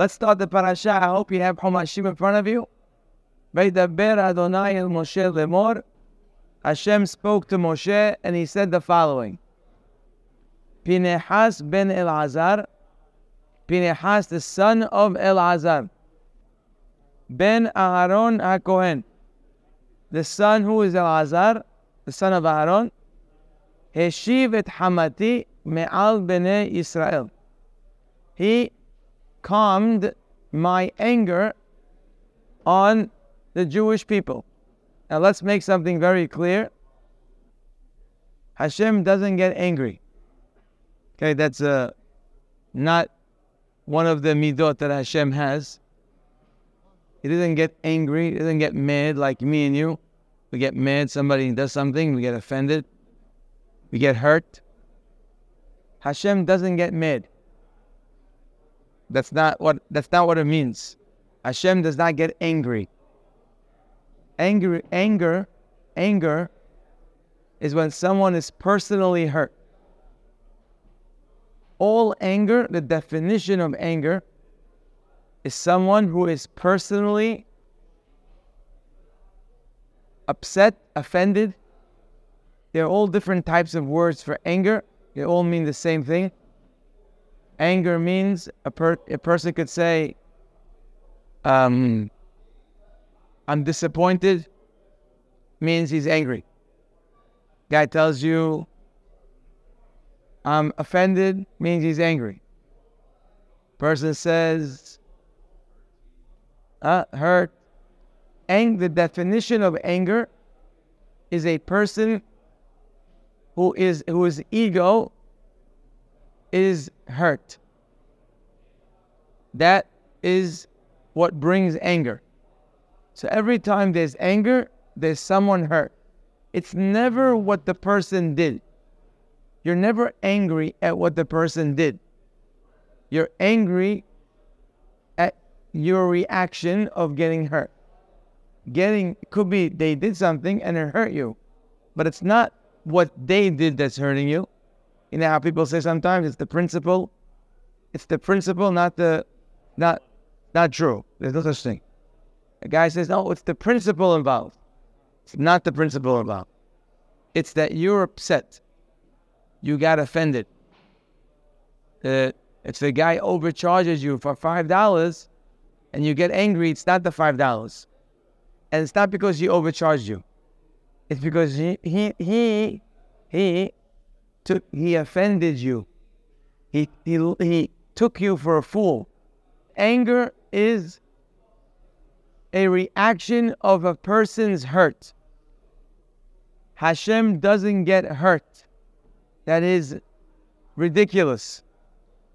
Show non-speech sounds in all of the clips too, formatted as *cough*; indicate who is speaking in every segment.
Speaker 1: Let's start the parasha. I hope you have Humashim in front of you. Veidaber Adonai el Moshe lemor. Hashem spoke to Moshe and he said the following. Pinehas ben Elazar, Pinehas the son of Elazar, ben Aaron HaKohen, the son who is Elazar, the son of Aaron, Heshiv et Hamati me'al bnei Israel. He calmed my anger on the Jewish people. Now let's make something very clear. Hashem doesn't get angry. Okay, that's uh, not one of the midot that Hashem has. He doesn't get angry, he doesn't get mad like me and you. We get mad, somebody does something, we get offended, we get hurt. Hashem doesn't get mad. That's not what that's not what it means. Hashem does not get angry. Anger, anger, anger is when someone is personally hurt. All anger, the definition of anger, is someone who is personally upset, offended. There are all different types of words for anger. They all mean the same thing. Anger means a, per- a person could say, um, I'm disappointed, means he's angry. Guy tells you, I'm offended, means he's angry. Person says, uh, hurt. Ang- the definition of anger is a person who is whose ego is hurt. That is what brings anger. So every time there's anger, there's someone hurt. It's never what the person did. You're never angry at what the person did. You're angry at your reaction of getting hurt. Getting could be they did something and it hurt you, but it's not what they did that's hurting you. You know how people say sometimes it's the principle. It's the principle, not the, not, not true. There's no such thing. A guy says, no, it's the principle involved. It's not the principle involved. It's that you're upset. You got offended. Uh, if the guy overcharges you for five dollars, and you get angry, it's not the five dollars, and it's not because he overcharged you. It's because he he he he took he offended you. He he he took you for a fool. Anger is a reaction of a person's hurt. Hashem doesn't get hurt. That is ridiculous.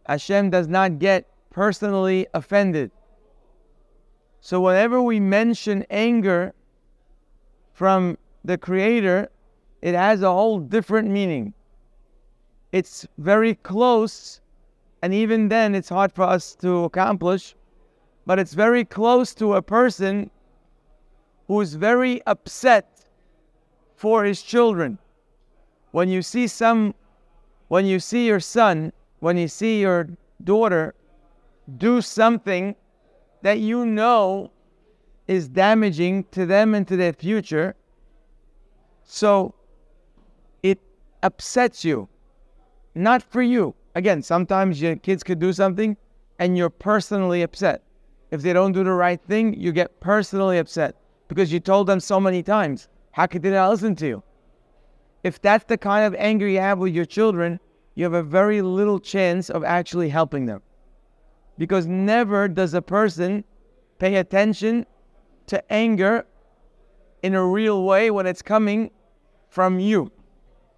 Speaker 1: Hashem does not get personally offended. So, whenever we mention anger from the Creator, it has a whole different meaning. It's very close, and even then, it's hard for us to accomplish, but it's very close to a person who is very upset for his children. When you see some, when you see your son, when you see your daughter do something that you know is damaging to them and to their future, so it upsets you. Not for you. Again, sometimes your kids could do something and you're personally upset. If they don't do the right thing, you get personally upset because you told them so many times. How could they not listen to you? If that's the kind of anger you have with your children, you have a very little chance of actually helping them. Because never does a person pay attention to anger in a real way when it's coming from you.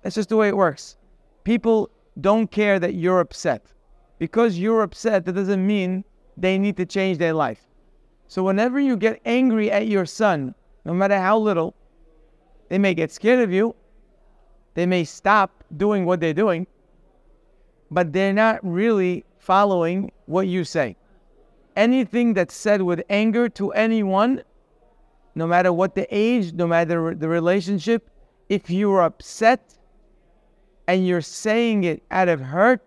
Speaker 1: That's just the way it works. People don't care that you're upset. Because you're upset, that doesn't mean they need to change their life. So whenever you get angry at your son, no matter how little, they may get scared of you. They may stop doing what they're doing, but they're not really following what you say. Anything that's said with anger to anyone, no matter what the age, no matter the relationship, if you're upset and you're saying it out of hurt,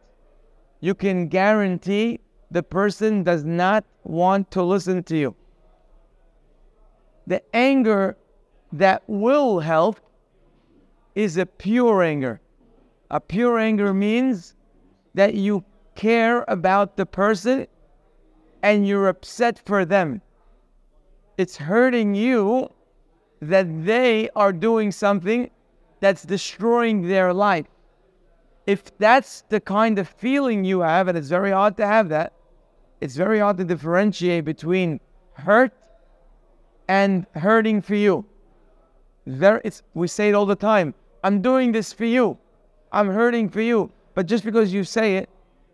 Speaker 1: you can guarantee the person does not want to listen to you. The anger that will help is a pure anger. A pure anger means that you care about the person and you're upset for them. It's hurting you that they are doing something that's destroying their life. If that's the kind of feeling you have, and it's very hard to have that, it's very hard to differentiate between hurt and hurting for you. There, it's, we say it all the time. I'm doing this for you. I'm hurting for you. But just because you say it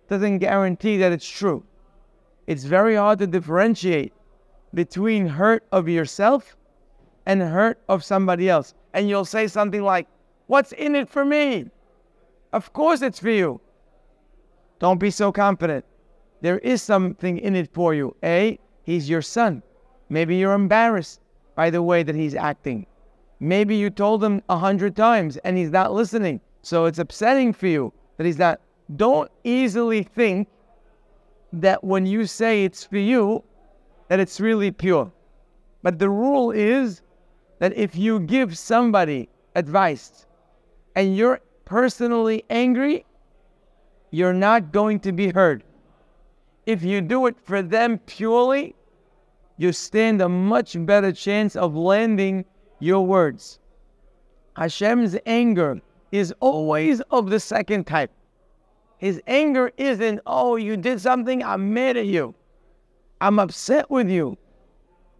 Speaker 1: doesn't guarantee that it's true. It's very hard to differentiate between hurt of yourself and hurt of somebody else. And you'll say something like, What's in it for me? Of course it's for you. Don't be so confident. There is something in it for you. A, he's your son. Maybe you're embarrassed by the way that he's acting. Maybe you told him a hundred times and he's not listening. So it's upsetting for you that he's not. Don't easily think that when you say it's for you, that it's really pure. But the rule is that if you give somebody advice and you're personally angry, you're not going to be heard. If you do it for them purely, you stand a much better chance of landing your words. Hashem's anger is always of the second type. His anger isn't, oh, you did something, I'm mad at you. I'm upset with you.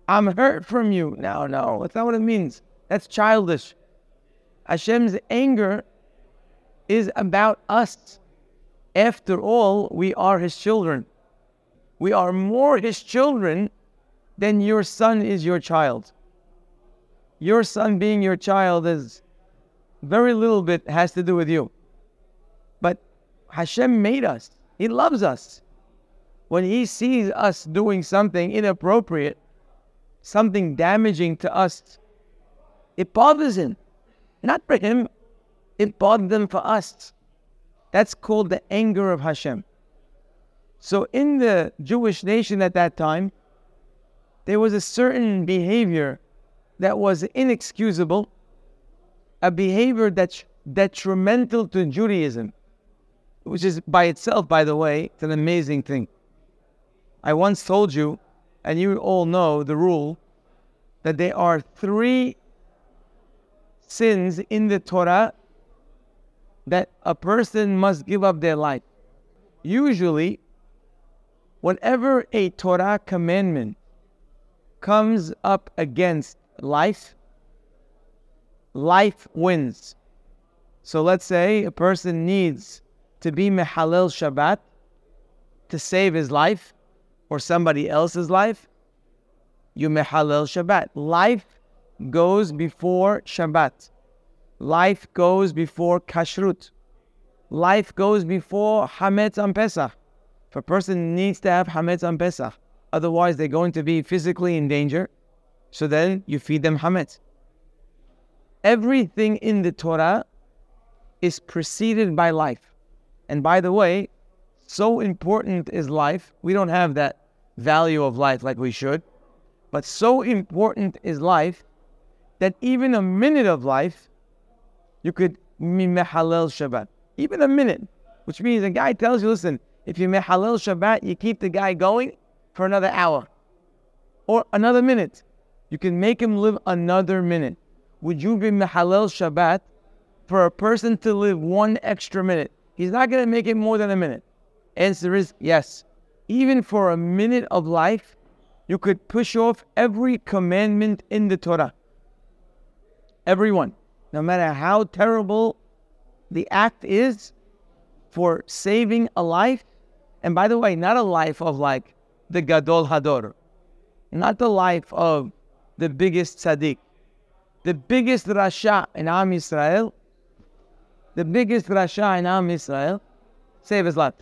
Speaker 1: I'm hurt from you. No, no, that's not what it means. That's childish. Hashem's anger is about us. After all, we are His children. We are more His children than your son is your child. Your son being your child is very little bit has to do with you. But Hashem made us. He loves us. When He sees us doing something inappropriate, something damaging to us, it bothers Him. Not for Him, it bothered them for us. That's called the anger of Hashem. So in the Jewish nation at that time, there was a certain behavior that was inexcusable, a behavior that's detrimental to Judaism which is by itself, by the way, it's an amazing thing. I once told you, and you all know the rule, that there are three sins in the Torah that a person must give up their life. Usually, whenever a Torah commandment comes up against life, life wins. So let's say a person needs to be Mehalel Shabbat, to save his life or somebody else's life, you Mehalel Shabbat. Life goes before Shabbat. Life goes before Kashrut. Life goes before Hametz on Pesach. If a person needs to have Hametz on Pesach, otherwise they're going to be physically in danger, so then you feed them Hametz. Everything in the Torah is preceded by life. And by the way, so important is life. We don't have that value of life like we should. But so important is life that even a minute of life, you could mehalel Shabbat. Even a minute, which means a guy tells you, listen, if you mehalel Shabbat, you keep the guy going for another hour or another minute. You can make him live another minute. Would you be mehalel Shabbat for a person to live one extra minute? He's not going to make it more than a minute. Answer is yes. Even for a minute of life, you could push off every commandment in the Torah. Everyone. No matter how terrible the act is for saving a life. And by the way, not a life of like the Gadol Hador, not the life of the biggest tzaddik. The biggest Rasha in Am Yisrael the biggest Rasha in Am Israel, save his life.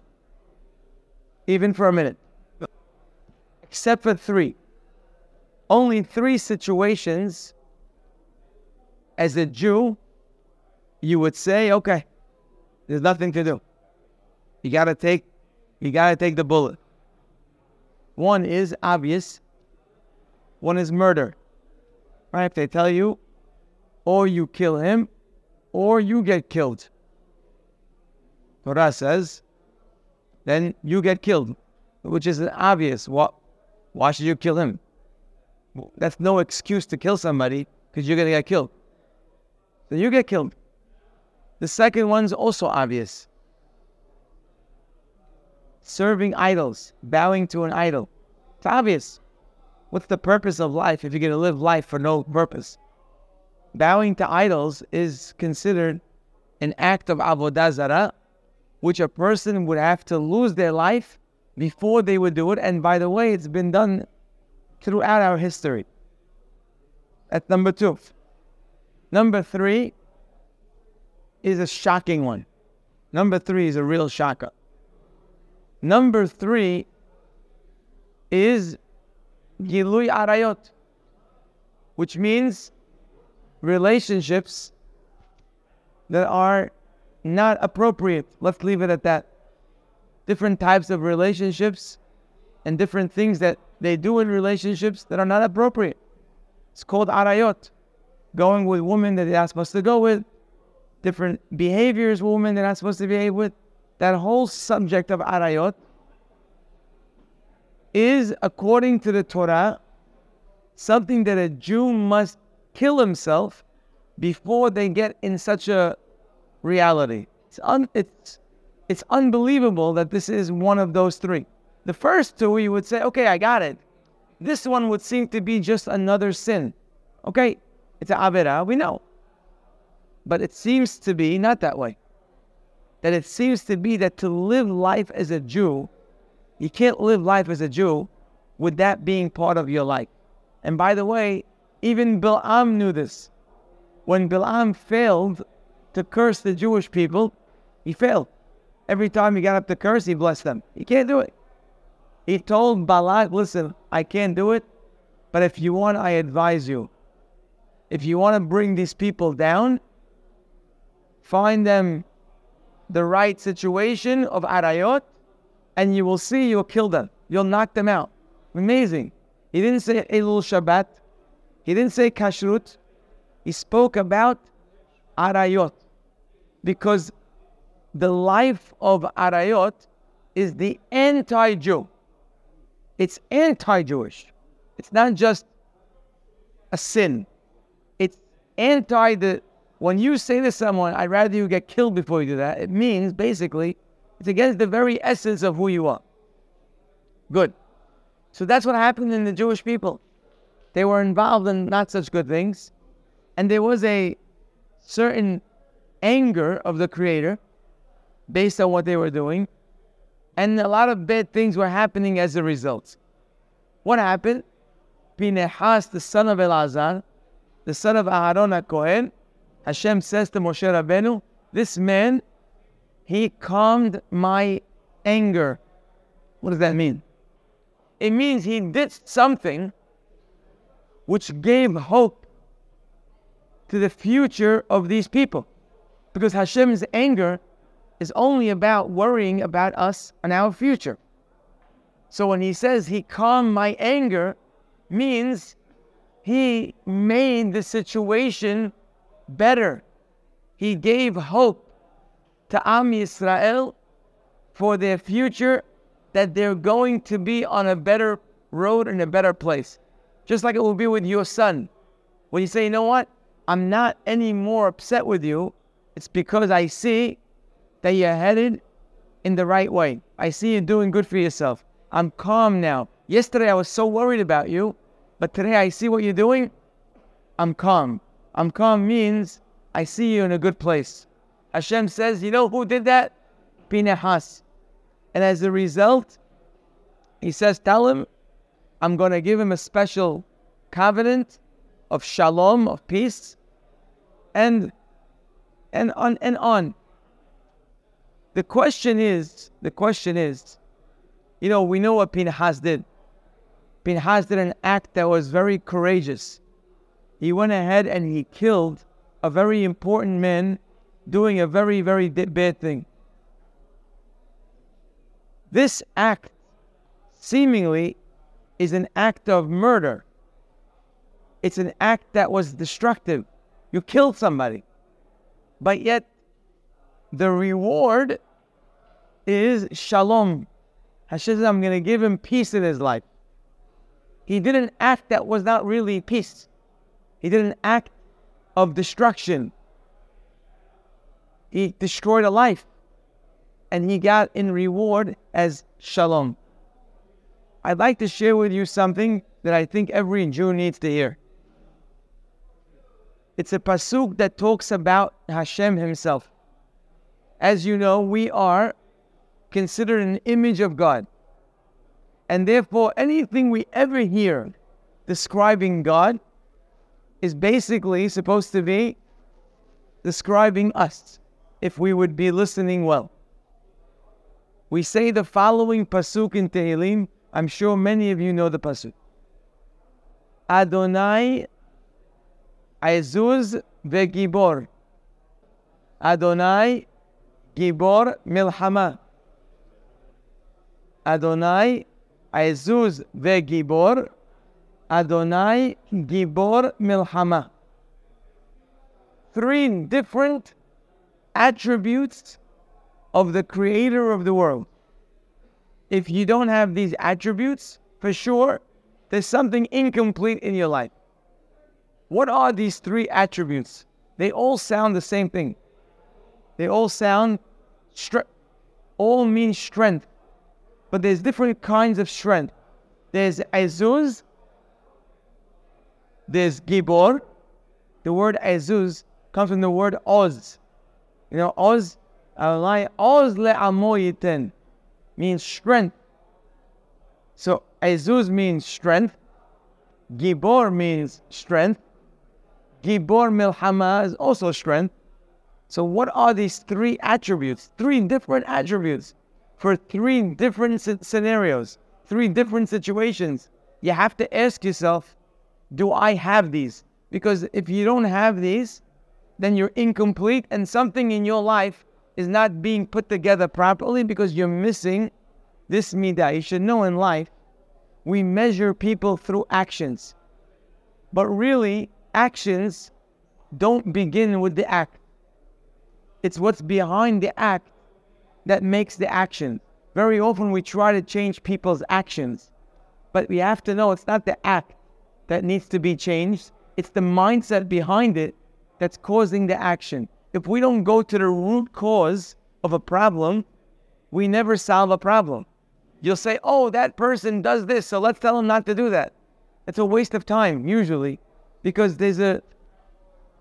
Speaker 1: Even for a minute. Except for three. Only three situations as a Jew, you would say, okay, there's nothing to do. You gotta take, you gotta take the bullet. One is obvious, one is murder. Right? If they tell you, or you kill him, or you get killed. Torah says, then you get killed, which is obvious. What? Why should you kill him? That's no excuse to kill somebody because you're to get killed. So you get killed. The second one's also obvious serving idols, bowing to an idol. It's obvious. What's the purpose of life if you're going to live life for no purpose? Bowing to idols is considered an act of avodah zarah, which a person would have to lose their life before they would do it. And by the way, it's been done throughout our history. That's number two. Number three is a shocking one. Number three is a real shocker. Number three is Gilui Arayot, which means relationships that are not appropriate. Let's leave it at that. Different types of relationships and different things that they do in relationships that are not appropriate. It's called arayot. Going with women that they're not supposed to go with, different behaviors women they're not supposed to behave with that whole subject of arayot is, according to the Torah, something that a Jew must kill himself before they get in such a reality. It's, un- it's, it's unbelievable that this is one of those three. The first two, you would say, okay, I got it. This one would seem to be just another sin. Okay, it's an avera, we know. But it seems to be not that way that it seems to be that to live life as a Jew, you can't live life as a Jew with that being part of your life. And by the way, even Bil'am knew this. When Bil'am failed to curse the Jewish people, he failed. Every time he got up to curse, he blessed them. He can't do it. He told Balak, listen, I can't do it, but if you want, I advise you. If you want to bring these people down, find them the right situation of arayot, and you will see you'll kill them. You'll knock them out. Amazing. He didn't say Hilul Shabbat. He didn't say Kashrut. He spoke about arayot. Because the life of arayot is the anti-Jew. It's anti-Jewish. It's not just a sin. Anti the when you say to someone, I'd rather you get killed before you do that, it means basically it's against the very essence of who you are. Good. So that's what happened in the Jewish people. They were involved in not such good things. And there was a certain anger of the Creator based on what they were doing. And a lot of bad things were happening as a result. What happened? Pinehas, the son of Elazar, the son of Aharon Kohen, Hashem says to Moshe Rabbeinu, this man, he calmed my anger. What does that mean? It means he did something which gave hope to the future of these people. Because Hashem's anger is only about worrying about us and our future. So when he says he calmed my anger, means he made the situation better. He gave hope to Am Yisrael for their future that they're going to be on a better road and a better place. Just like it will be with your son. When you say, you know what? I'm not any more upset with you. It's because I see that you're headed in the right way. I see you doing good for yourself. I'm calm now. Yesterday I was so worried about you, but today I see what you're doing. I'm calm. I'm calm means I see you in a good place. Hashem says, you know who did that? Pinehas. And as a result, he says, tell him, I'm going to give him a special covenant of shalom, of peace, and and on and on. The question is, the question is, you know, we know what Pinehas did. Pinehas did an act that was very courageous he went ahead and he killed a very important man doing a very, very bad thing. This act seemingly is an act of murder. It's an act that was destructive. You killed somebody. But yet, the reward is shalom. Hashem I'm going to give him peace in his life. He did an act that was not really peace. He did an act of destruction. He destroyed a life. And he got in reward as shalom. I'd like to share with you something that I think every Jew needs to hear. It's a pasuk that talks about Hashem himself. As you know, we are considered an image of God. And therefore, anything we ever hear describing God is basically supposed to be describing us, if we would be listening well. We say the following pasuk in Tehillim. I'm sure many of you know the pasuk. Adonai Aizuz ve'gibor. Adonai Gibor Milhama. Adonai Aizuz ve'gibor. Adonai Gibor Milhama. Three different attributes of the creator of the world. If you don't have these attributes, for sure, there's something incomplete in your life. What are these three attributes? They all sound the same thing. They all sound, stre- all mean strength. But there's different kinds of strength. There's Azuz, there's Gibor. The word Azuz comes from the word Oz. You know, Oz, Oz le'amo means strength. So Azuz means strength. Gibor means strength. Gibor Milhama is also strength. So, what are these three attributes? Three different attributes for three different scenarios, three different situations. You have to ask yourself, do I have these? Because if you don't have these, then you're incomplete and something in your life is not being put together properly because you're missing this midah. You should know in life, we measure people through actions. But really, actions don't begin with the act. It's what's behind the act that makes the action. Very often we try to change people's actions, but we have to know it's not the act that needs to be changed, it's the mindset behind it that's causing the action. If we don't go to the root cause of a problem, we never solve a problem. You'll say, oh, that person does this, so let's tell him not to do that. It's a waste of time, usually because there's a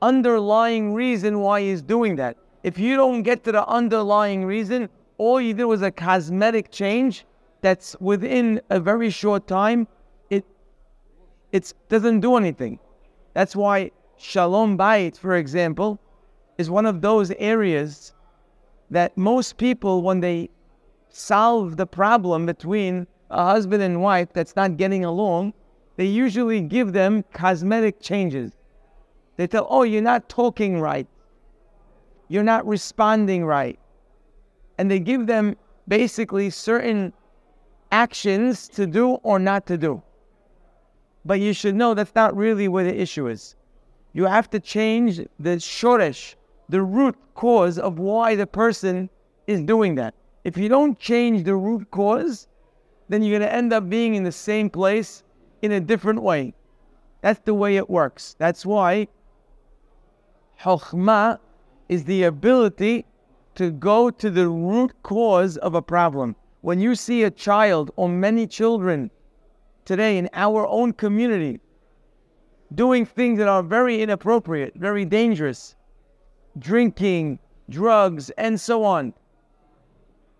Speaker 1: underlying reason why he's doing that. If you don't get to the underlying reason, all you did was a cosmetic change that's within a very short time, it it doesn't do anything. That's why Shalom Bayit, for example, is one of those areas that most people, when they solve the problem between a husband and wife that's not getting along, they usually give them cosmetic changes. They tell, oh, you're not talking right. You're not responding right. And they give them basically certain actions to do or not to do. But you should know that's not really where the issue is. You have to change the shoresh, the root cause of why the person is doing that. If you don't change the root cause, then you're going to end up being in the same place in a different way. That's the way it works. That's why Chokhmah is the ability to go to the root cause of a problem. When you see a child or many children today in our own community doing things that are very inappropriate, very dangerous, drinking, drugs, and so on,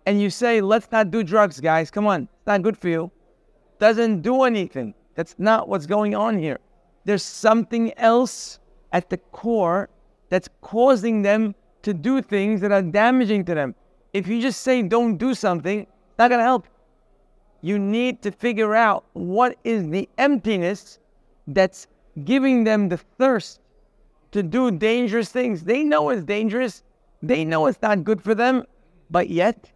Speaker 1: and you say, let's not do drugs, guys, come on, it's not good for you, doesn't do anything. That's not what's going on here. There's something else at the core that's causing them to do things that are damaging to them. If you just say don't do something, not going to help. You need to figure out what is the emptiness that's giving them the thirst to do dangerous things. They know it's dangerous, they know it's not good for them, but yet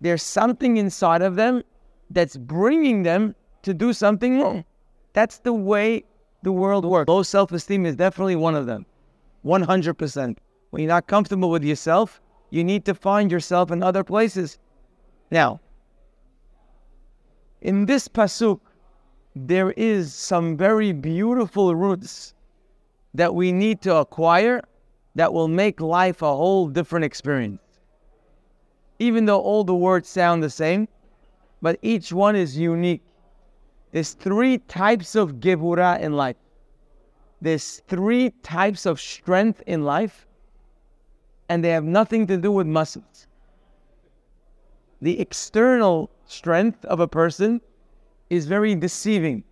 Speaker 1: there's something inside of them that's bringing them to do something wrong. That's the way the world works. Low self esteem is definitely one of them. 100%. When you're not comfortable with yourself, you need to find yourself in other places. Now, in this pasuk, there is some very beautiful roots that we need to acquire that will make life a whole different experience. Even though all the words sound the same, but each one is unique. There's three types of gevura in life. There's three types of strength in life, and they have nothing to do with muscles. The external strength of a person is very deceiving.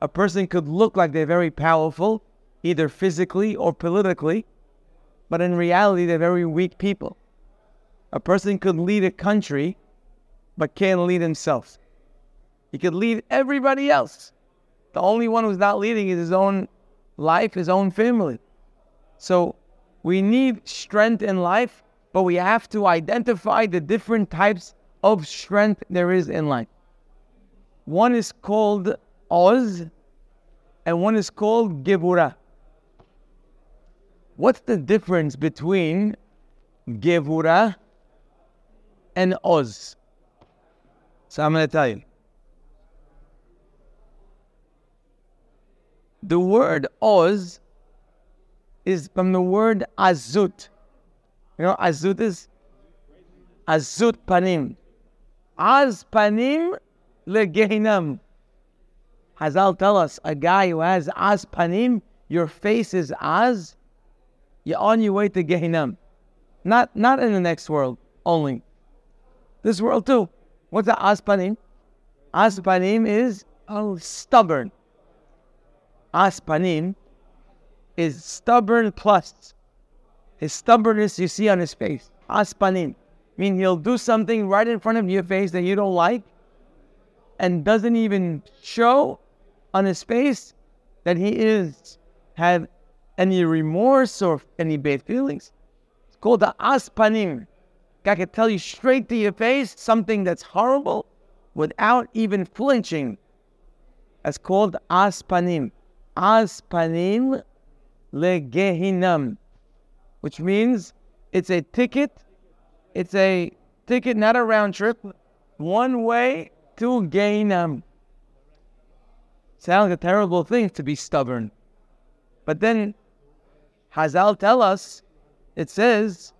Speaker 1: A person could look like they're very powerful, either physically or politically, but in reality, they're very weak people. A person could lead a country, but can't lead himself. He could lead everybody else. The only one who's not leading is his own life, his own family. So we need strength in life, but we have to identify the different types of strength there is in life. One is called Oz, and one is called Gevura. What's the difference between Gevura and Oz? So I'm going to tell you. The word Oz is from the word Azut. You know, Azut is Azut Panim. Az Panim legehinam. Hazal tell us a guy who has Az Panim, your face is Az, you're on your way to Gehinam. Not, not in the next world only. This world too. What's the Aspanim? Aspanim is oh, stubborn. Aspanim is stubborn plus. His stubbornness you see on his face. Aspanim. I mean, he'll do something right in front of your face that you don't like and doesn't even show on his face that he is have any remorse or any bad feelings. It's called the aspanim. I can tell you straight to your face something that's horrible without even flinching. It's called aspanim. Aspanim legehinam, which means it's a ticket. It's a ticket, not a round trip, one way to Gehinam. Sounds like a terrible thing to be stubborn. But then Hazal tell us, it says,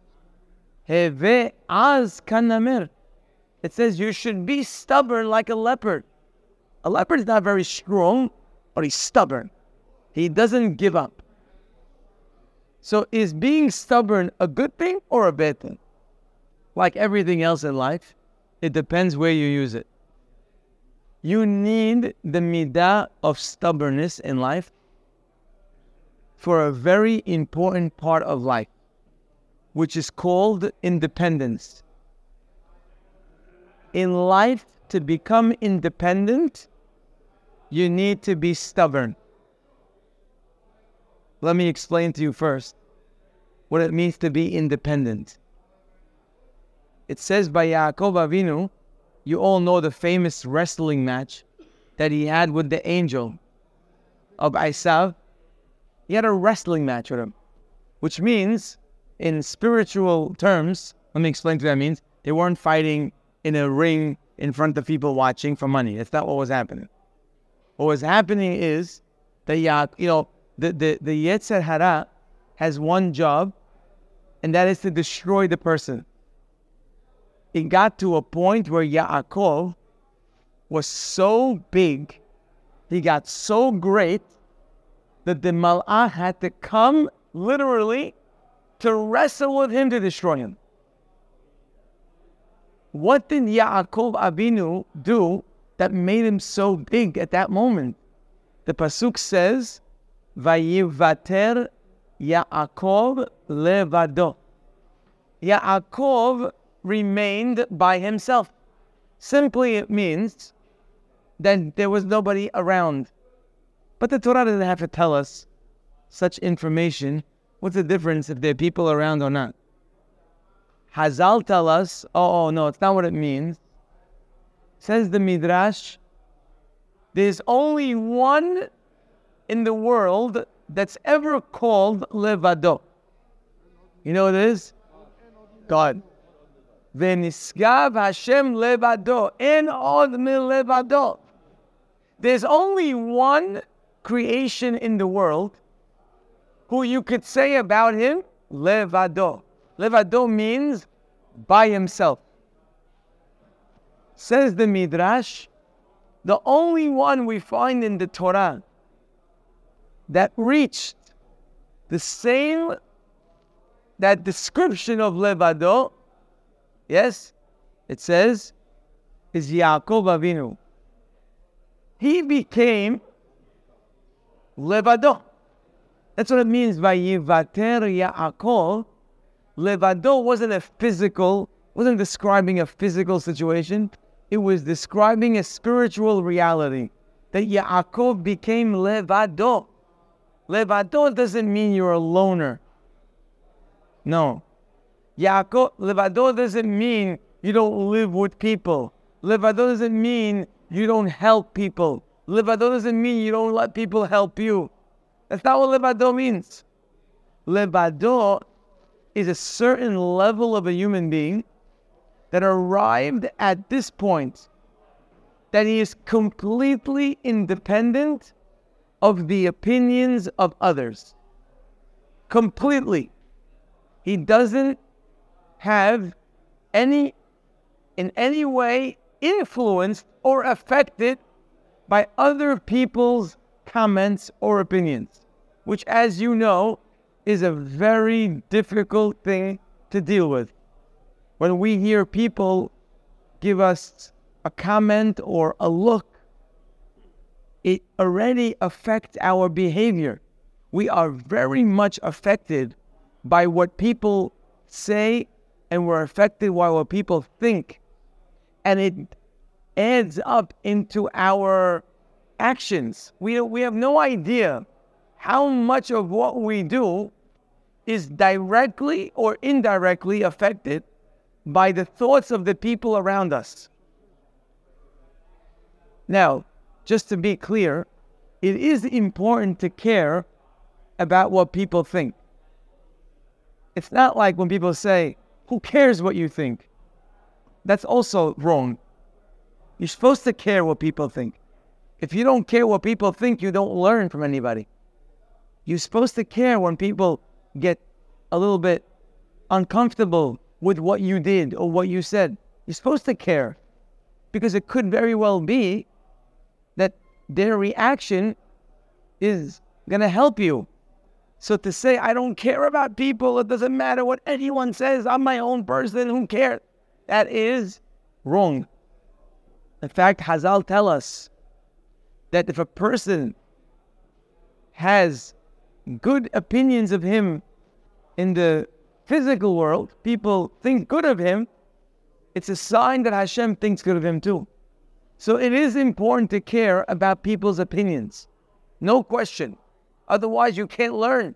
Speaker 1: Heve az kanamir. It says you should be stubborn like a leopard. A leopard is not very strong, but he's stubborn. He doesn't give up. So is being stubborn a good thing or a bad thing? Like everything else in life, it depends where you use it. You need the midah of stubbornness in life for a very important part of life, which is called independence. In life, to become independent, you need to be stubborn. Let me explain to you first what it means to be independent. It says by Yaakov Avinu, you all know the famous wrestling match that he had with the angel of Isav he had a wrestling match with him, which means, in spiritual terms, let me explain to you what that means. They weren't fighting in a ring in front of people watching for money. That's not what was happening. What was happening is that, you know, the, the, the Yetzer Hara has one job, and that is to destroy the person. It got to a point where Yaakov was so big, he got so great that the Mal'ah had to come literally to wrestle with him to destroy him. What did Yaakov Avinu do that made him so big at that moment? The Pasuk says, Vayivater Yaakov levado. Yaakov remained by himself. Simply it means that there was nobody around. But the Torah doesn't have to tell us such information. What's the difference if there are people around or not? Hazal tell us, oh, oh no, it's not what it means. Says the Midrash, There's only one in the world that's ever called Levado. You know what it is? God. V'nisgav Hashem levado. En od levado. There's only one creation in the world who you could say about him, levado. Levado means by himself. Says the Midrash, the only one we find in the Torah that reached the same that description of levado, yes, it says, is Yaakov Avinu. He became levado. That's what it means by Yivater Yaakov. Levado wasn't a physical, wasn't describing a physical situation. It was describing a spiritual reality. That Yaakov became levado. Levado doesn't mean you're a loner. No. Yaakov, levado doesn't mean you don't live with people. Levado doesn't mean you don't help people. Levado doesn't mean you don't let people help you. That's not what levado means. Levado is a certain level of a human being that arrived at this point that he is completely independent of the opinions of others. Completely. He doesn't have any, in any way, influenced or affected by other people's comments or opinions, which, as you know, is a very difficult thing to deal with. When we hear people give us a comment or a look, it already affects our behavior. We are very much affected by what people say and we're affected by what people think. And it adds up into our actions. We, we have no idea how much of what we do is directly or indirectly affected by the thoughts of the people around us. Now, just to be clear, it is important to care about what people think. It's not like when people say, Who cares what you think? That's also wrong. You're supposed to care what people think. If you don't care what people think, you don't learn from anybody. You're supposed to care when people get a little bit uncomfortable with what you did or what you said. You're supposed to care because it could very well be their reaction is going to help you so to say, I don't care about people, it doesn't matter what anyone says, I'm my own person, who cares? That is wrong. In fact, Hazal tell us that if a person has good opinions of him in the physical world, people think good of him, it's a sign that Hashem thinks good of him too. So it is important to care about people's opinions. No question. Otherwise, you can't learn.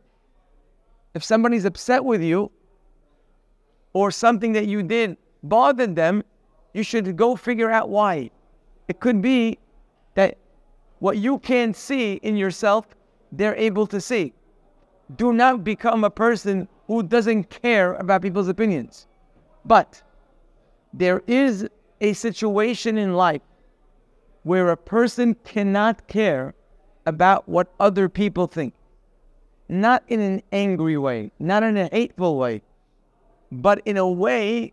Speaker 1: If somebody's upset with you or something that you did bothered them, you should go figure out why. It could be that what you can't see in yourself, they're able to see. Do not become a person who doesn't care about people's opinions. But there is a situation in life where a person cannot care about what other people think. Not in an angry way, not in a hateful way, but in a way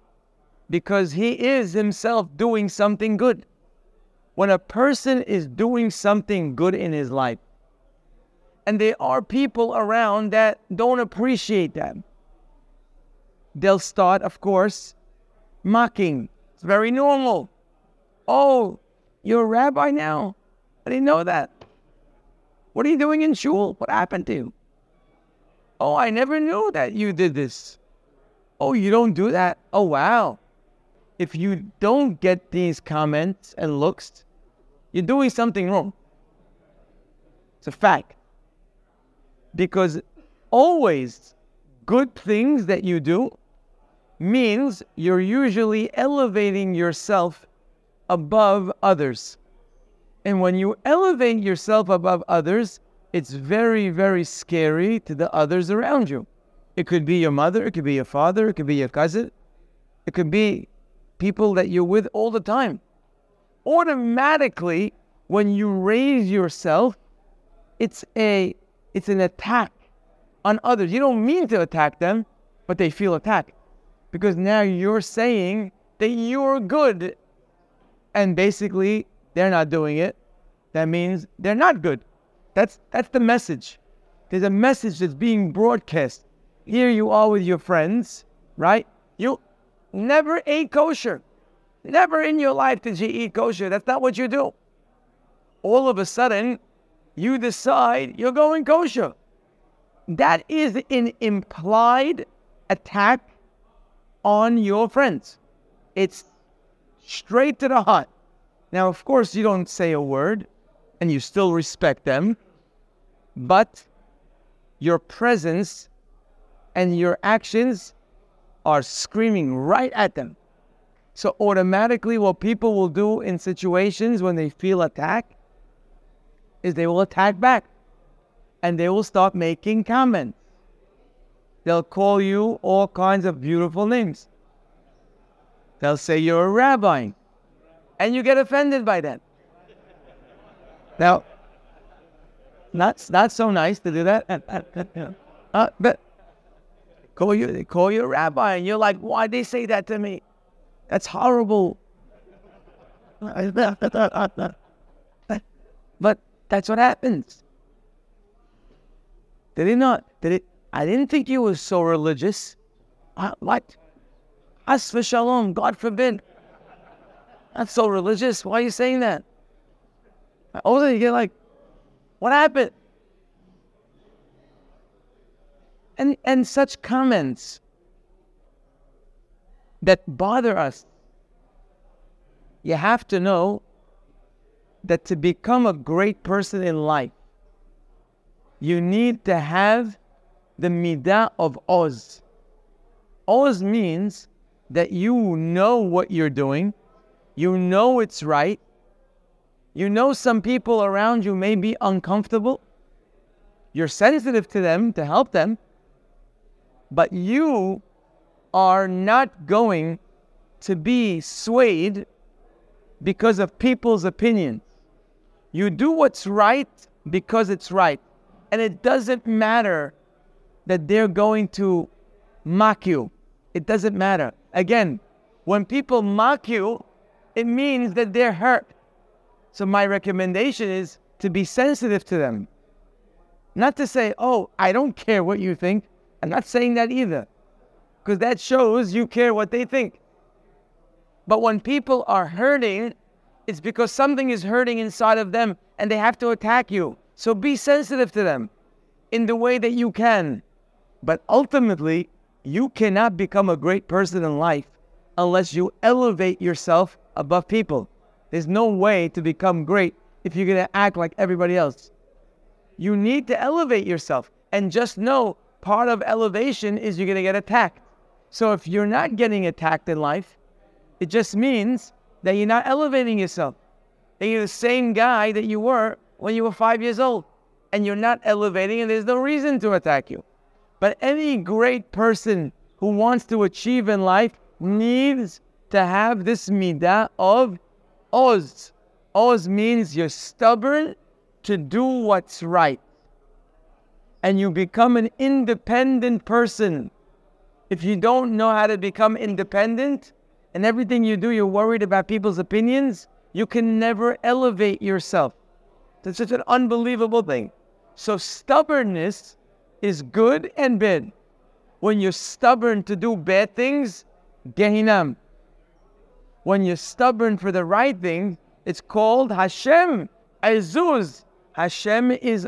Speaker 1: because he is himself doing something good. When a person is doing something good in his life, and there are people around that don't appreciate that, they'll start, of course, mocking. It's very normal. Oh, you're a rabbi now? I didn't know that. What are you doing in shul? What happened to you? Oh, I never knew that you did this. Oh, you don't do that? Oh, wow. If you don't get these comments and looks, you're doing something wrong. It's a fact. Because always good things that you do means you're usually elevating yourself above others. And when you elevate yourself above others, it's very, very scary to the others around you. It could be your mother, it could be your father, it could be your cousin, it could be people that you're with all the time. Automatically, when you raise yourself, it's a it's an attack on others. You don't mean to attack them, but they feel attacked because now you're saying that you're good, and basically they're not doing it. That means they're not good. That's that's the message. There's a message that's being broadcast. Here you are with your friends, right? You never ate kosher. Never in your life did you eat kosher. That's not what you do. All of a sudden, you decide you're going kosher. That is an implied attack on your friends. It's straight to the hut. Now, of course, you don't say a word and you still respect them, but your presence and your actions are screaming right at them. So, automatically, what people will do in situations when they feel attacked is they will attack back and they will start making comments. They'll call you all kinds of beautiful names. They'll say you're a rabbi, and you get offended by that. Now, not, not so nice to do that. Uh, but call you, they call you a rabbi, and you're like, why'd they say that to me? That's horrible. but that's what happens. Did it not? Did it? I didn't think you were so religious. Uh, what? As for shalom, God forbid. That's so religious. Why are you saying that? All you get like, what happened? And and such comments that bother us. You have to know that to become a great person in life, you need to have the midah of oz. Oz means that you know what you're doing, you know it's right, you know some people around you may be uncomfortable, you're sensitive to them to help them, but you are not going to be swayed because of people's opinions. You do what's right because it's right. And it doesn't matter that they're going to mock you. It doesn't matter. Again, when people mock you, it means that they're hurt. So my recommendation is to be sensitive to them. Not to say, oh, I don't care what you think. I'm not saying that either. Because that shows you care what they think. But when people are hurting, it's because something is hurting inside of them and they have to attack you. So be sensitive to them in the way that you can. But ultimately, you cannot become a great person in life unless you elevate yourself above people. There's no way to become great if you're going to act like everybody else. You need to elevate yourself and just know part of elevation is you're going to get attacked. So if you're not getting attacked in life, it just means that you're not elevating yourself. That you're the same guy that you were when you were five years old and you're not elevating, and there's no reason to attack you. But any great person who wants to achieve in life needs to have this midah of oz. Oz means you're stubborn to do what's right. And you become an independent person. If you don't know how to become independent and everything you do, you're worried about people's opinions, you can never elevate yourself. That's such an unbelievable thing. So stubbornness is good and bad. When you're stubborn to do bad things, Gehinam. When you're stubborn for the right thing, it's called Hashem. Azuz. Hashem is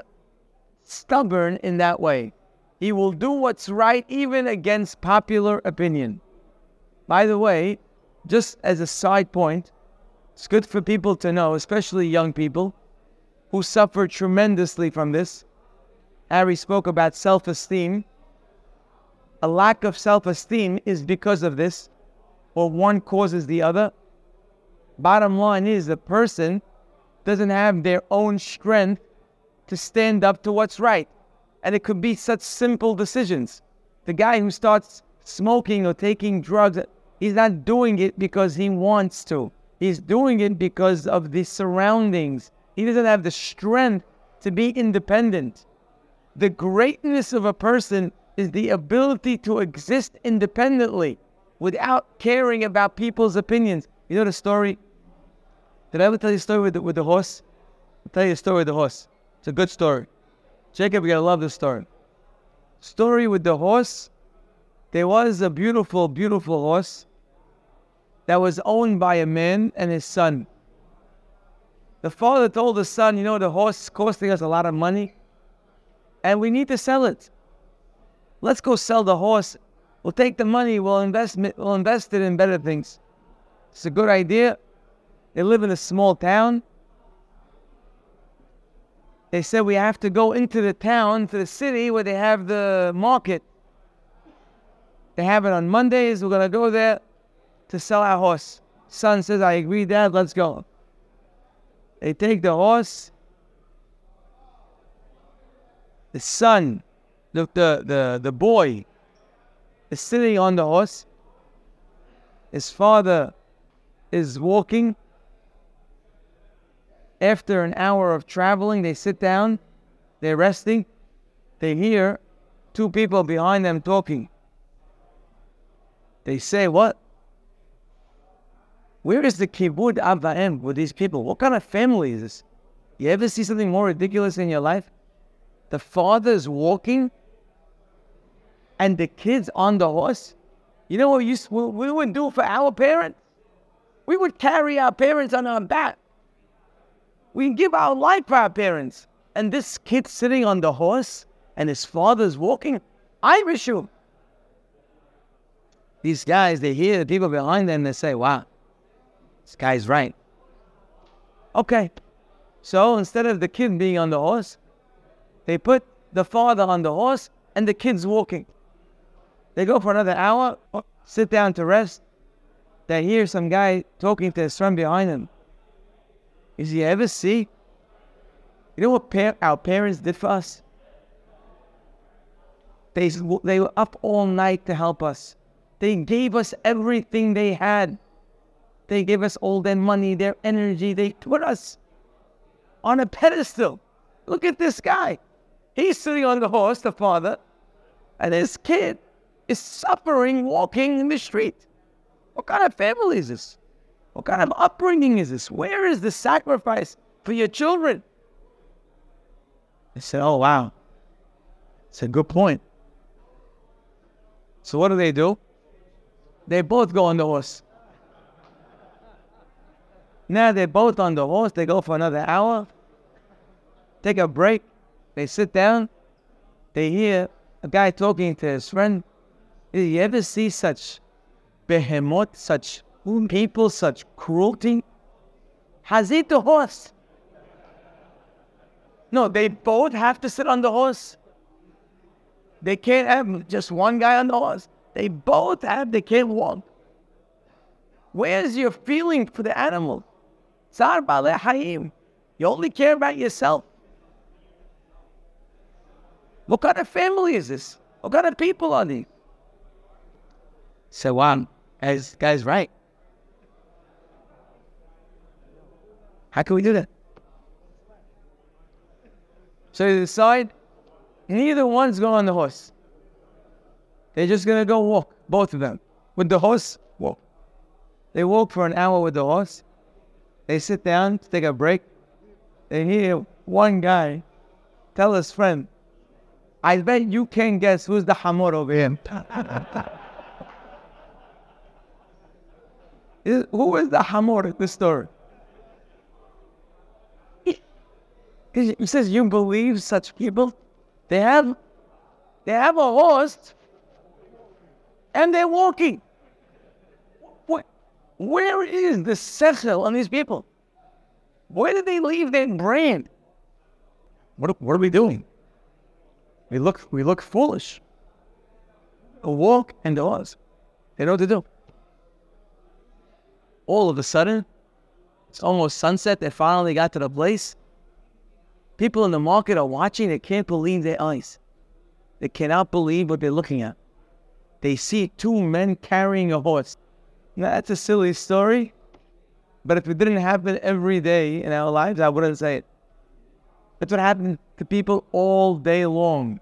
Speaker 1: stubborn in that way. He will do what's right even against popular opinion. By the way, just as a side point, it's good for people to know, especially young people who suffer tremendously from this. Ari spoke about self esteem. A lack of self esteem is because of this, or one causes the other. Bottom line is the person doesn't have their own strength to stand up to what's right. And it could be such simple decisions. The guy who starts smoking or taking drugs, he's not doing it because he wants to. He's doing it because of the surroundings. He doesn't have the strength to be independent. The greatness of a person is the ability to exist independently without caring about people's opinions. You know the story? Did I ever tell you a story with the, with the horse? I'll tell you a story with the horse. It's a good story. Jacob, you're going to love this story. Story with the horse. There was a beautiful, beautiful horse that was owned by a man and his son. The father told the son, You know, the horse is costing us a lot of money, and we need to sell it. Let's go sell the horse. We'll take the money, we'll invest, we'll invest it in better things. It's a good idea. They live in a small town. They said we have to go into the town, to the city where they have the market. They have it on Mondays. We're going to go there to sell our horse. Son says, I agree, Dad, let's go. They take the horse. The son, the, the, the, the boy, is sitting on the horse. His father is walking. After an hour of traveling, they sit down, they're resting. They hear two people behind them talking. They say, What? Where is the kibud Abaim with these people? What kind of family is this? You ever see something more ridiculous in your life? The father's walking and the kids on the horse. You know what we, we would do for our parents? We would carry our parents on our back. We give our life for our parents. And this kid sitting on the horse and his father's walking, Irish him. These guys, they hear the people behind them, they say, wow, this guy's right. Okay. So instead of the kid being on the horse, they put the father on the horse and the kid's walking. They go for another hour, sit down to rest. They hear some guy talking to his son behind him. Is he ever see? You know what our parents did for us? They, they were up all night to help us. They gave us everything they had. They gave us all their money, their energy. They put us on a pedestal. Look at this guy. He's sitting on the horse, the father, and his kid is suffering walking in the street. What kind of family is this? What kind of upbringing is this? Where is the sacrifice for your children? They said, Oh, wow. It's a good point. So, what do they do? They both go on the horse. Now they're both on the horse. They go for another hour, take a break. They sit down. They hear a guy talking to his friend. Did you ever see such behemoth, such people, such cruelty? Hazit the horse. No, they both have to sit on the horse. They can't have just one guy on the horse. They both have, they can't walk. Where's your feeling for the animal? You only care about yourself. What kind of family is this? What kind of people are these? So, um, as guy's right. How can we do that? So they decide neither one's going on the horse. They're just gonna go walk, both of them. With the horse, walk. They walk for an hour with the horse. They sit down to take a break. They hear one guy tell his friend, I bet you can guess who's the hamor over here. *laughs* Who is the hamor in the story? He says, You believe such people? They have they have a horse and they're walking. Where is the sechel on these people? Where did they leave their brain? What, what are we doing? We look, we look foolish. A walk and the horse. They know what to do. All of a sudden, It's almost sunset. They finally got to the place. People in the market are watching. They can't believe their eyes. They cannot believe what they're looking at. They see two men carrying a horse. Now, that's a silly story, but if it didn't happen every day in our lives, I wouldn't say it. That's what happened to people all day long.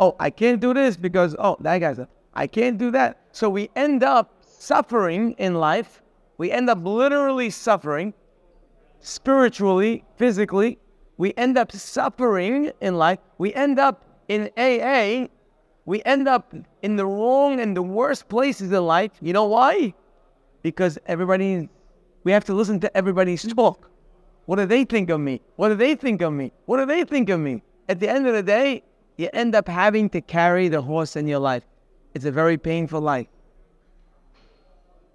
Speaker 1: Oh, I can't do this because, oh, that guy's a, I can't do that. So we end up suffering in life. We end up literally suffering spiritually, physically. We end up suffering in life. We end up in AA. We end up in the wrong and the worst places in life. You know why? Because everybody, we have to listen to everybody's talk. What do they think of me? What do they think of me? What do they think of me? At the end of the day, you end up having to carry the horse in your life. It's a very painful life.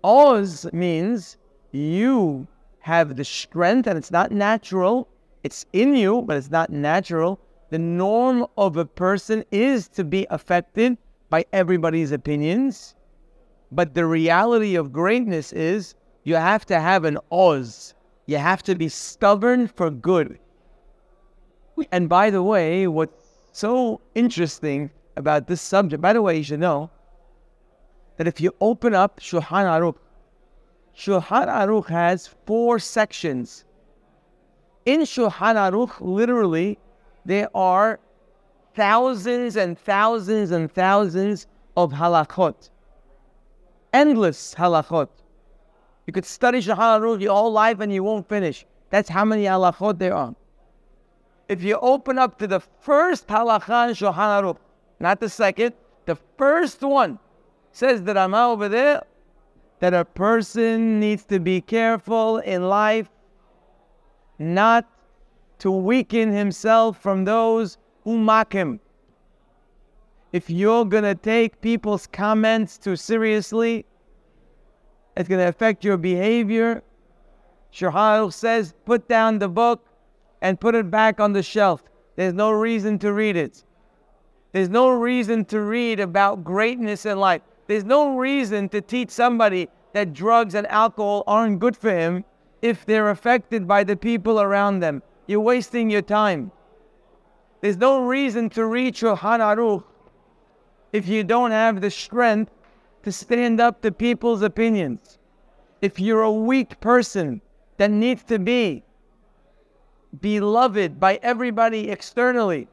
Speaker 1: Oz means you have the strength, and it's not natural. It's in you, but it's not natural. The norm of a person is to be affected by everybody's opinions. But the reality of greatness is you have to have an Oz. You have to be stubborn for good. And by the way, what's so interesting about this subject, by the way, you should know that if you open up Shulchan Aruch, Shulchan Aruch has four sections. In Shulchan Aruch, literally, there are thousands and thousands and thousands of halachot. Endless halachot. You could study Shulchan Aruch your whole life and you won't finish. That's how many halachot there are. If you open up to the first halakha in Shulchan Aruch, not the second, the first one says that I'm over there that a person needs to be careful in life not to weaken himself from those who mock him. If you're going to take people's comments too seriously, it's going to affect your behavior. Shulchan says, put down the book and put it back on the shelf. There's no reason to read it. There's no reason to read about greatness in life. There's no reason to teach somebody that drugs and alcohol aren't good for him if they're affected by the people around them. You're wasting your time. There's no reason to read Shulchan Aruch if you don't have the strength to stand up to people's opinions. If you're a weak person that needs to be beloved by everybody externally,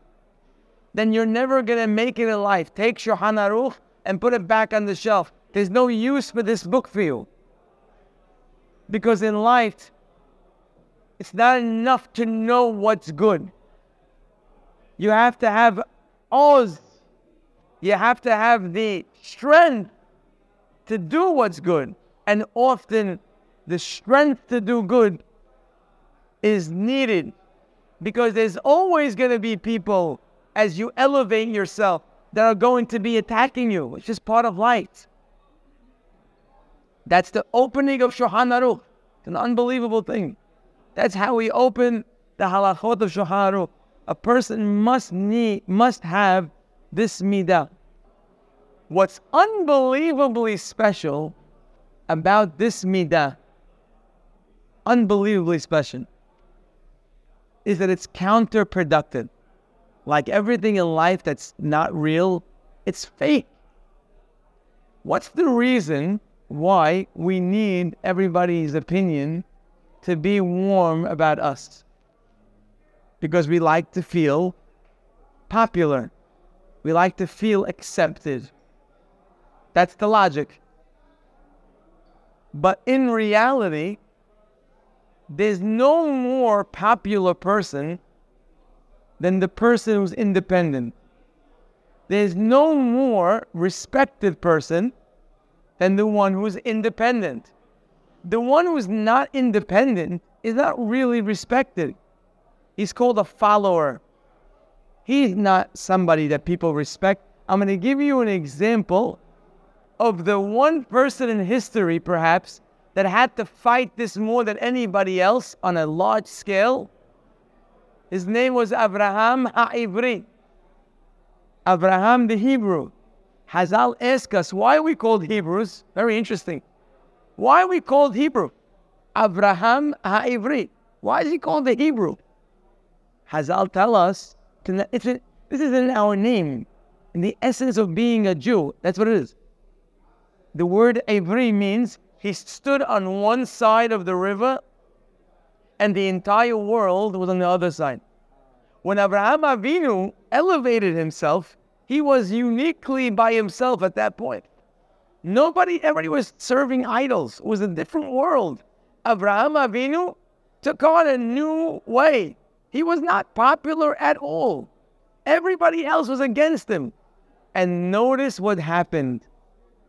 Speaker 1: then you're never going to make it in life. Take Shulchan Aruch and put it back on the shelf. There's no use for this book for you. Because in life, it's not enough to know what's good. You have to have oz. You have to have the strength to do what's good. And often the strength to do good is needed because there's always going to be people as you elevate yourself that are going to be attacking you. It's just part of life. That's the opening of Shulchan Aruch. It's an unbelievable thing. That's how we open the halachot of Shulchan Aruch. A person must need, must have this midah. What's unbelievably special about this midah, unbelievably special, is that it's counterproductive. Like everything in life that's not real, it's fake. What's the reason why we need everybody's opinion to be warm about us? Because we like to feel popular. We like to feel accepted. That's the logic. But in reality, there's no more popular person than the person who's independent. There's no more respected person than the one who's independent. The one who's not independent is not really respected. He's called a follower. He's not somebody that people respect. I'm going to give you an example of the one person in history, perhaps, that had to fight this more than anybody else on a large scale. His name was Abraham Ha'ivri. Abraham the Hebrew. Hazal ask us, why we called Hebrews? Very interesting. Why we called Hebrew? Abraham HaIvri. Why is he called the Hebrew? Hazal tell us, this is in our name, in the essence of being a Jew. That's what it is. The word Ivri means he stood on one side of the river and the entire world was on the other side. When Abraham Avinu elevated himself, he was uniquely by himself at that point. Nobody, everybody was serving idols. It was a different world. Abraham Avinu took on a new way. He was not popular at all. Everybody else was against him. And notice what happened.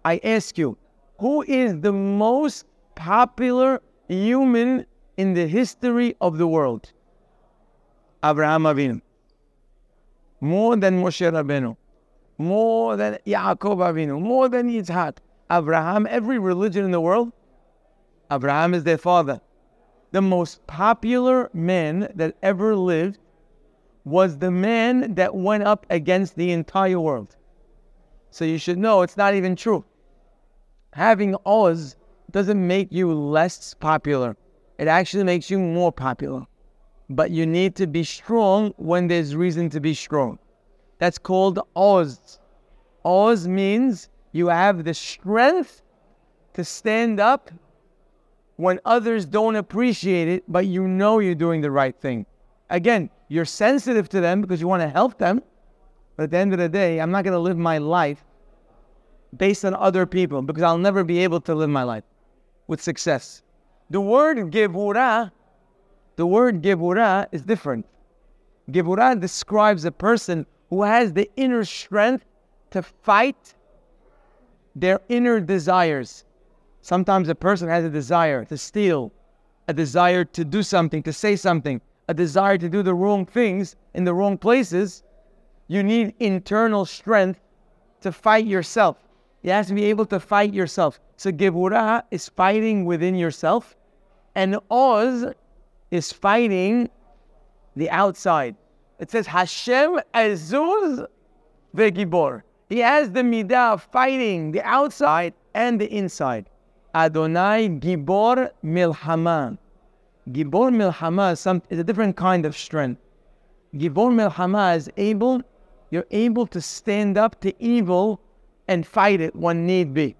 Speaker 1: I ask you, who is the most popular human in the history of the world? Abraham Avinu. More than Moshe Rabbeinu. More than Yaakov Avinu. More than Yitzhak. Abraham, every religion in the world, Abraham is their father. The most popular man that ever lived was the man that went up against the entire world. So you should know it's not even true having Oz doesn't make you less popular. It actually makes you more popular. But you need to be strong when there's reason to be strong. That's called Oz. Oz means you have the strength to stand up when others don't appreciate it, but you know you're doing the right thing. Again, you're sensitive to them because you want to help them. But at the end of the day, I'm not going to live my life based on other people because I'll never be able to live my life with success. The word gevura, the word gevura is different. Gevura describes a person who has the inner strength to fight their inner desires. Sometimes a person has a desire to steal, a desire to do something, to say something, a desire to do the wrong things in the wrong places. You need internal strength to fight yourself. You have to be able to fight yourself. So Gevurah is fighting within yourself, and Oz is fighting the outside. It says Hashem Azuz Vegibor. He has the midah of fighting the outside and the inside. Adonai Gibor Milhama. Gibor Milhama is, some, is a different kind of strength. Gibor Milhama is able, you're able to stand up to evil and fight it when need be.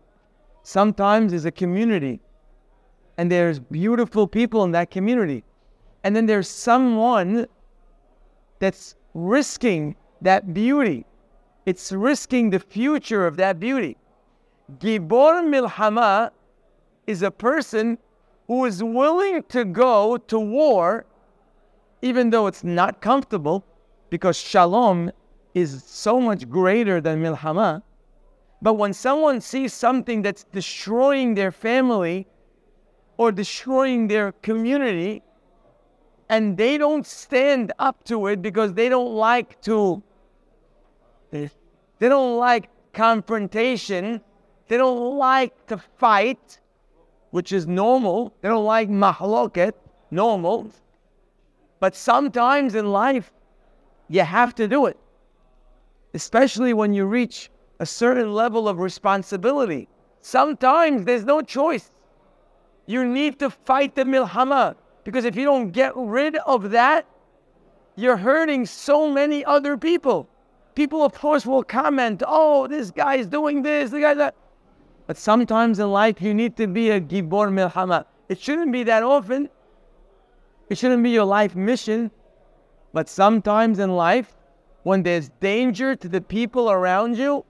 Speaker 1: Sometimes there's a community and there's beautiful people in that community. And then there's someone that's risking that beauty. It's risking the future of that beauty. Gibor Milhama is a person who is willing to go to war even though it's not comfortable because shalom is so much greater than milhama but when someone sees something that's destroying their family or destroying their community, and they don't stand up to it because they don't like to, they don't like confrontation, they don't like to fight, which is normal. They don't like mahloket, normal. But sometimes in life, you have to do it, especially when you reach a certain level of responsibility. Sometimes there's no choice. You need to fight the milhama because if you don't get rid of that, you're hurting so many other people. People, of course, will comment, oh, this guy's doing this, the guy that. But sometimes in life, you need to be a gibor milhama. It shouldn't be that often. It shouldn't be your life mission. But sometimes in life, when there's danger to the people around you,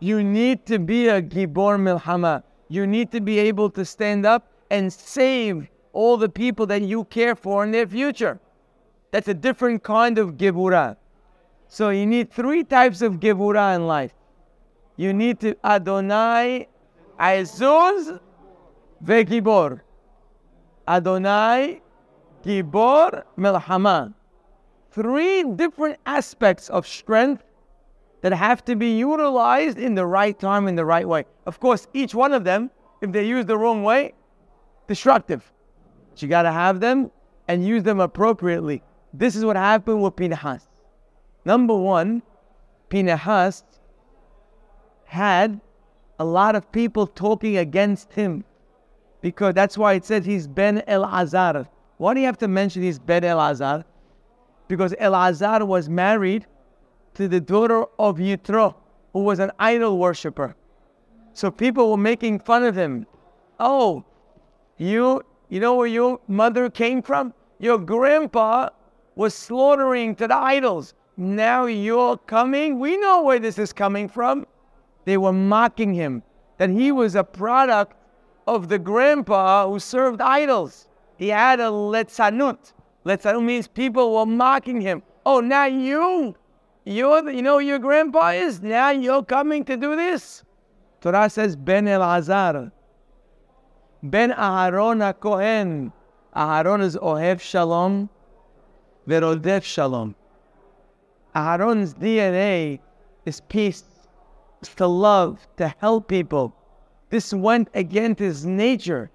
Speaker 1: you need to be a Gibor Milhama. You need to be able to stand up and save all the people that you care for in their future. That's a different kind of Gibura. So you need three types of Gibura in life. You need to Adonai, Azuz, Vegibor. Adonai, Gibor, Milhama. Three different aspects of strength that have to be utilized in the right time, in the right way. Of course, each one of them, if they use the wrong way, destructive. But you got to have them and use them appropriately. This is what happened with Pinehas. Number one, Pinehas had a lot of people talking against him. because that's why it says he's Ben Elazar. Why do you have to mention he's Ben Elazar? Because Elazar was married to the daughter of Yitro, who was an idol worshiper. So people were making fun of him. Oh, you you know where your mother came from? Your grandpa was slaughtering to the idols. Now you're coming? We know where this is coming from. They were mocking him that he was a product of the grandpa who served idols. He had a letzanut. Letzanut means people were mocking him. Oh, now you, you're the, you know your grandpa is? Now you're coming to do this? Torah says Ben Elazar. Ben Aharon Kohen. Aharon is Ohev Shalom, Verodef Shalom. Aharon's DNA is peace, is to love, to help people. This went against his nature.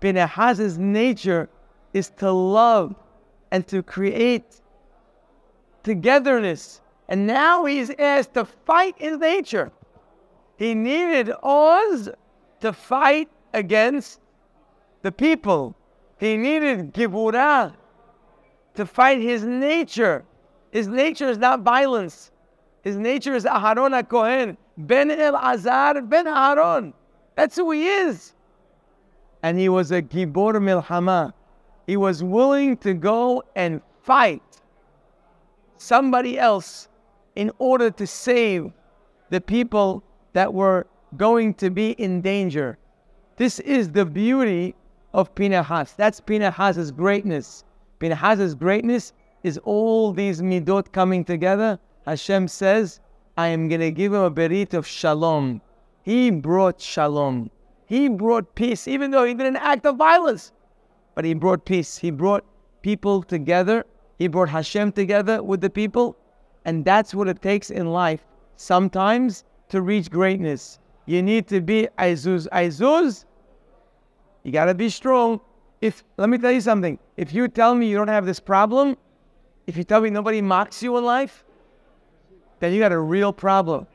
Speaker 1: Ben Pinehas's nature is to love and to create togetherness. And now he's asked to fight his nature. He needed Oz to fight against the people. He needed Gibura to fight his nature. His nature is not violence. His nature is Aharon Kohen, Ben Elazar, Ben Aharon. That's who he is. And he was a Gibor Milhama. He was willing to go and fight somebody else in order to save the people that were going to be in danger. This is the beauty of Pinahas. That's Pinahas's greatness. Pinahas's greatness is all these midot coming together. Hashem says, I am going to give him a berit of shalom. He brought shalom. He brought peace, even though he did an act of violence. But he brought peace. He brought people together. He brought Hashem together with the people. And that's what it takes in life sometimes to reach greatness. You need to be Aizuz. Aizuz, you got to be strong. If Let me tell you something. If you tell me you don't have this problem, if you tell me nobody mocks you in life, then you got a real problem.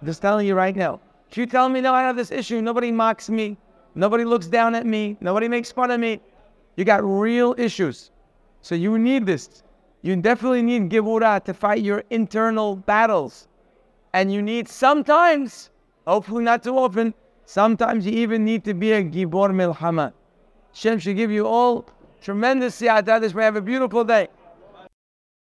Speaker 1: I'm just telling you right now. If you tell me, no, I have this issue, nobody mocks me, nobody looks down at me, nobody makes fun of me, you got real issues. So you need this. You definitely need Gibura to fight your internal battles. And you need sometimes, hopefully not too often, sometimes you even need to be a Gibor Milhama. Shem should give you all tremendous siyata. This may have a beautiful day.